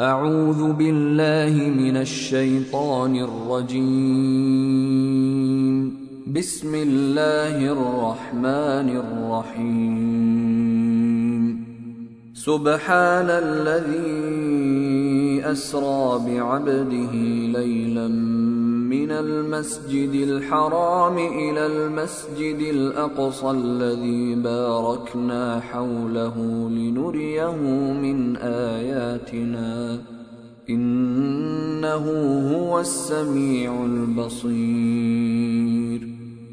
أعوذ بالله من الشيطان الرجيم. بسم الله الرحمن الرحيم. سبحان الذي أسرى بعبده ليلا من المسجد الحرام إلى المسجد الأقصى الذي باركنا حوله لنريه من آياتنا. إنه هو السميع البصير.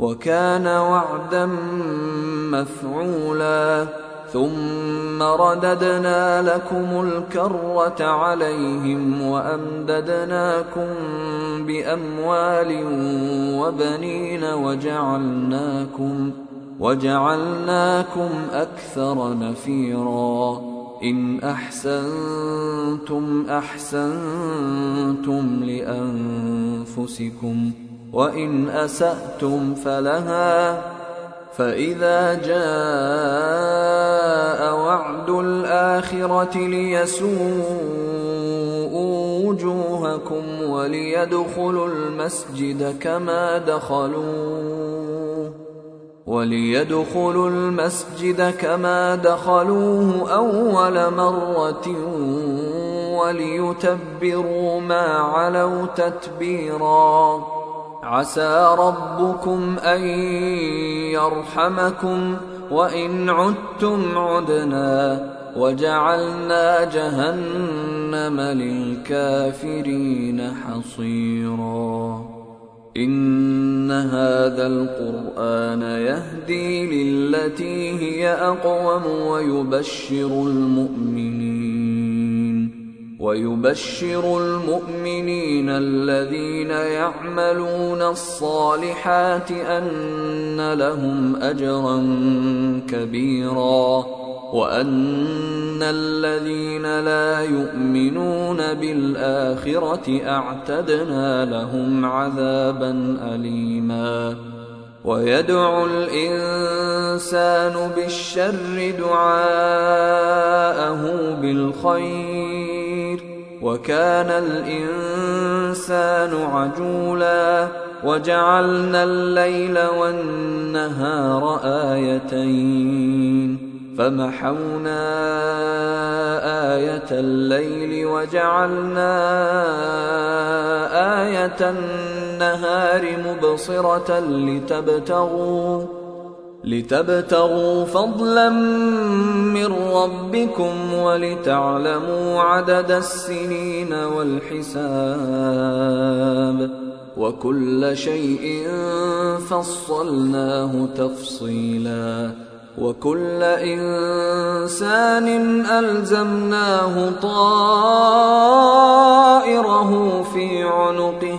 وكان وعدا مفعولا. ثم رددنا لكم الكرة عليهم وأمددناكم بأموال وبنين وجعلناكم وجعلناكم أكثر نفيرا. إن أحسنتم أحسنتم لأنفسكم. وإن أسأتم فلها فإذا جاء وعد الآخرة ليسوءوا وجوهكم وليدخلوا المسجد كما دخلوه وليدخلوا المسجد كما دخلوه أول مرة وليتبروا ما علوا تتبيراً. عسى ربكم أن يرحمكم وإن عدتم عدنا وجعلنا جهنم للكافرين حصيرا. إن هذا القرآن يهدي للتي هي أقوم ويبشر المؤمنين. ويبشر المؤمنين الذين يعملون الصالحات أن لهم أجرا كبيرا وأن الذين لا يؤمنون بالآخرة أعتدنا لهم عذابا أليما ويدعو الإنسان بالشر دعاءه بالخير وكان الإنسان عجولا وجعلنا الليل والنهار آيتين فمحونا آية الليل وجعلنا آية النهار مبصرة لتبتغوا لتبتغوا فضلا من ربكم ولتعلموا عدد السنين والحساب وكل شيء فصلناه تفصيلا وكل إنسان ألزمناه طائره في عنقه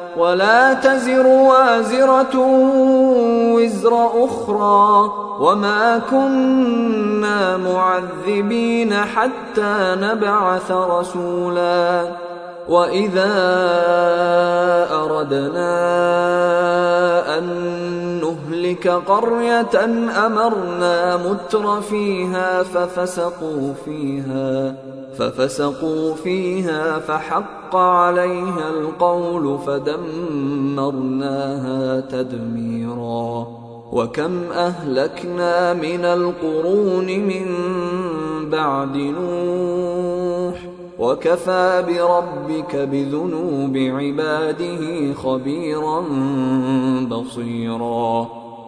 ولا تزر وازرة وزر أخرى وما كنا معذبين حتى نبعث رسولا وإذا أردنا أن نهلك قرية أمرنا متر فيها ففسقوا فيها ففسقوا فيها فحق عليها القول فدمرناها تدميرا. وكم أهلكنا من القرون من بعد نوح وكفى بربك بذنوب عباده خبيرا بصيرا.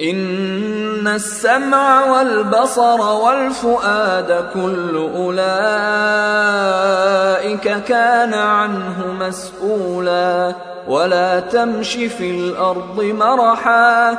ان السمع والبصر والفؤاد كل اولئك كان عنه مسؤولا ولا تمش في الأرض مرحا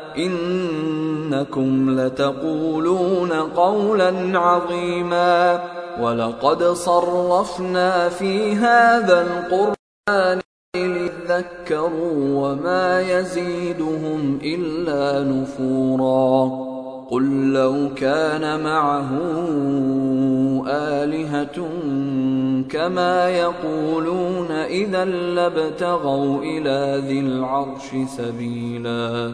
إنكم لتقولون قولا عظيما ولقد صرفنا في هذا القرآن ليذكروا وما يزيدهم إلا نفورا قل لو كان معه آلهة كما يقولون إذا لابتغوا إلى ذي العرش سبيلا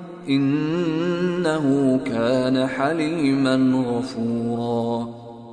إنه كان حليما غفورا.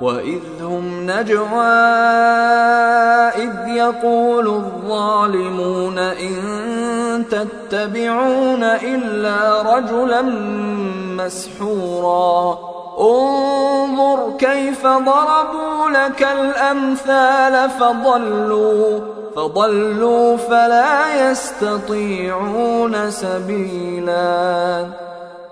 وإذ هم نجوى إذ يقول الظالمون إن تتبعون إلا رجلا مسحورا انظر كيف ضربوا لك الأمثال فضلوا فضلوا فلا يستطيعون سبيلا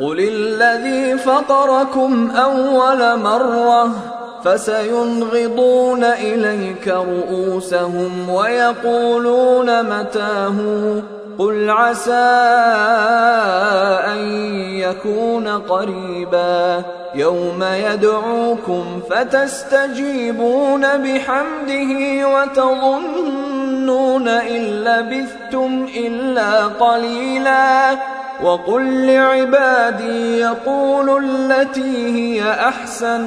قل الذي فطركم اول مره فسينغضون اليك رؤوسهم ويقولون متاه قل عسى ان يكون قريبا يوم يدعوكم فتستجيبون بحمده وتظنون ان لبثتم الا قليلا وقل لعبادي يقولوا التي هي أحسن.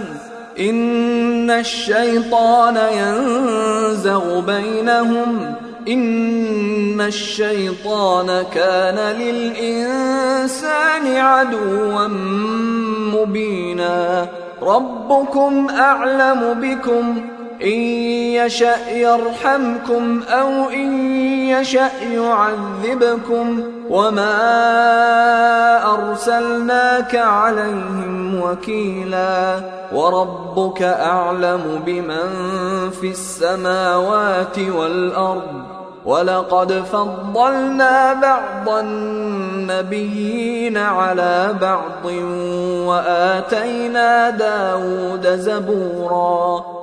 إن الشيطان ينزغ بينهم. إن الشيطان كان للإنسان عدوا مبينا. ربكم أعلم بكم. إن يشأ يرحمكم أو إن يشأ يعذبكم وما أرسلناك عليهم وكيلا وربك أعلم بمن في السماوات والأرض ولقد فضلنا بعض النبيين على بعض وآتينا داود زبورا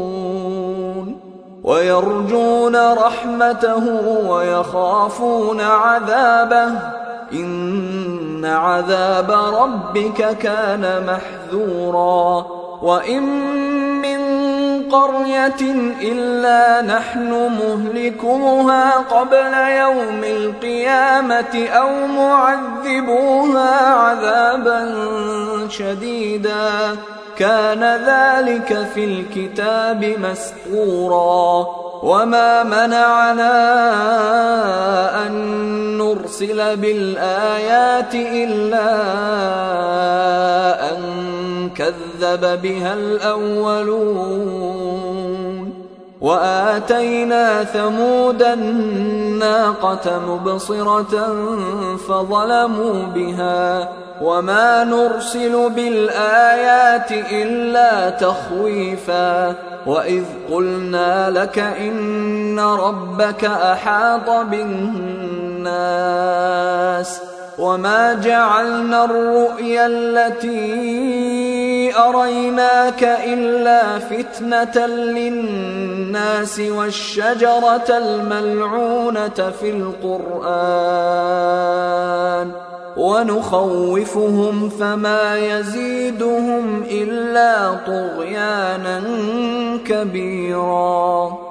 ويرجون رحمته ويخافون عذابه. إن عذاب ربك كان محذورا. وإن من قرية إلا نحن مهلكوها قبل يوم القيامة أو معذبوها عذابا شديدا. كان ذلك في الكتاب مسطورا وما منعنا أن نرسل بالآيات إلا أن كذب بها الأولون. وآتينا ثمود الناقة مبصرة فظلموا بها وما نرسل بالآيات إلا تخويفا وإذ قلنا لك إن ربك أحاط بالناس وما جعلنا الرؤيا التي أريناك إلا فتنة للناس والشجرة الملعونة في القرآن ونخوفهم فما يزيدهم إلا طغيانا كبيرا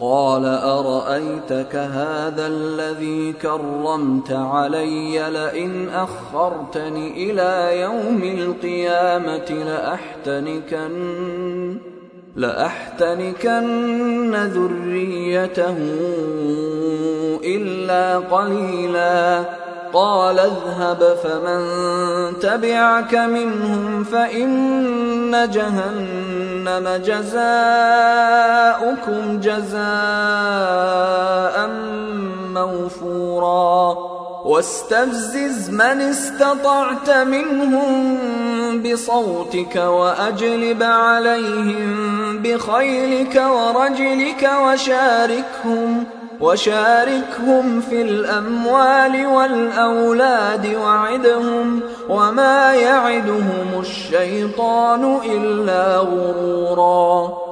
قال أرأيتك هذا الذي كرمت علي لئن أخرتني إلى يوم القيامة لاحتنكن لأحتنكن ذريته إلا قليلا. قال اذهب فمن تبعك منهم فإن جهنم جزاؤكم جزاء موفورا. واستفزز من استطعت منهم بصوتك وأجلب عليهم بخيلك ورجلك وشاركهم. وشاركهم في الأموال والأولاد وعدهم وما يعدهم الشيطان إلا غرورا.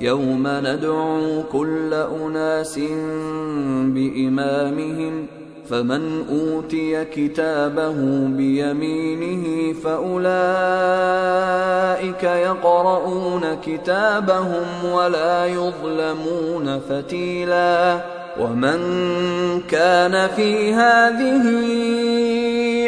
يوم ندعو كل أناس بإمامهم فمن أوتي كتابه بيمينه فأولئك يقرؤون كتابهم ولا يظلمون فتيلا. ومن كان في هذه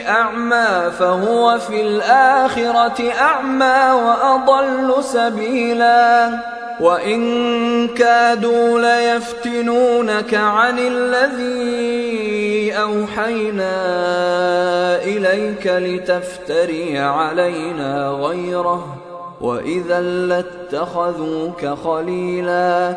أعمى فهو في الآخرة أعمى وأضل سبيلا. وإن كادوا ليفتنونك عن الذي أوحينا إليك لتفتري علينا غيره. وإذا لاتخذوك خليلا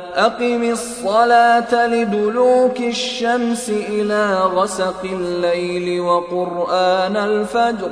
أقم الصلاة لدلوك الشمس إلى غسق الليل وقرآن الفجر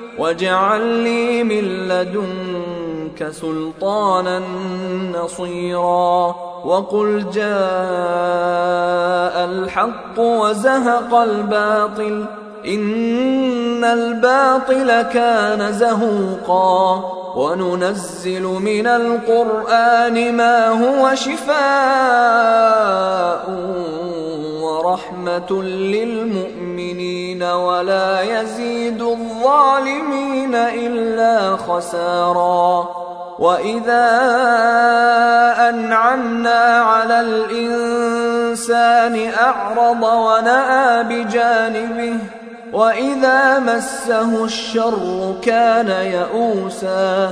واجعل لي من لدنك سلطانا نصيرا وقل جاء الحق وزهق الباطل إن الباطل كان زهوقا وننزل من القرآن ما هو شفاء ورحمة للمؤمنين ولا يزيد الظالمين إلا خسارا. وإذا أنعمنا على الإنسان أعرض ونأى بجانبه وإذا مسه الشر كان يئوسا.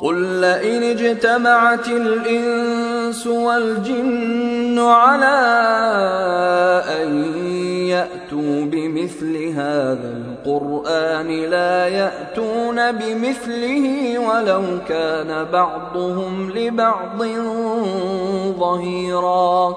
قل لئن اجتمعت الانس والجن على ان ياتوا بمثل هذا القران لا ياتون بمثله ولو كان بعضهم لبعض ظهيرا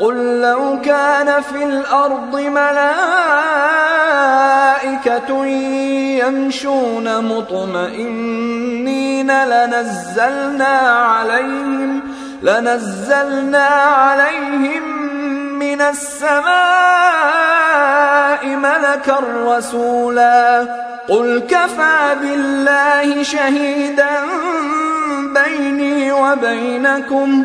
قل لو كان في الأرض ملائكة يمشون مطمئنين لنزلنا عليهم لنزلنا عليهم من السماء ملكا رسولا. قل كفى بالله شهيدا بيني وبينكم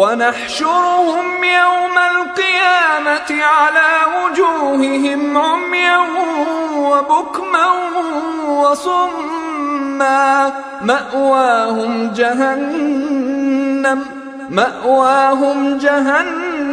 ونحشرهم يوم القيامة على وجوههم عميا وبكما وصما. مأواهم جهنم مأواهم جهنم.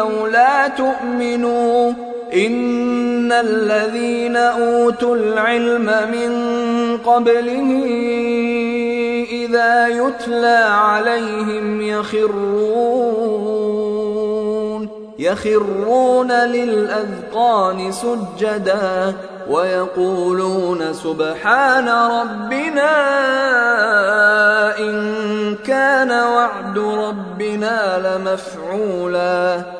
أو لا تؤمنوا إن الذين أوتوا العلم من قبله إذا يتلى عليهم يخرون يخرون للأذقان سجدا ويقولون سبحان ربنا إن كان وعد ربنا لمفعولا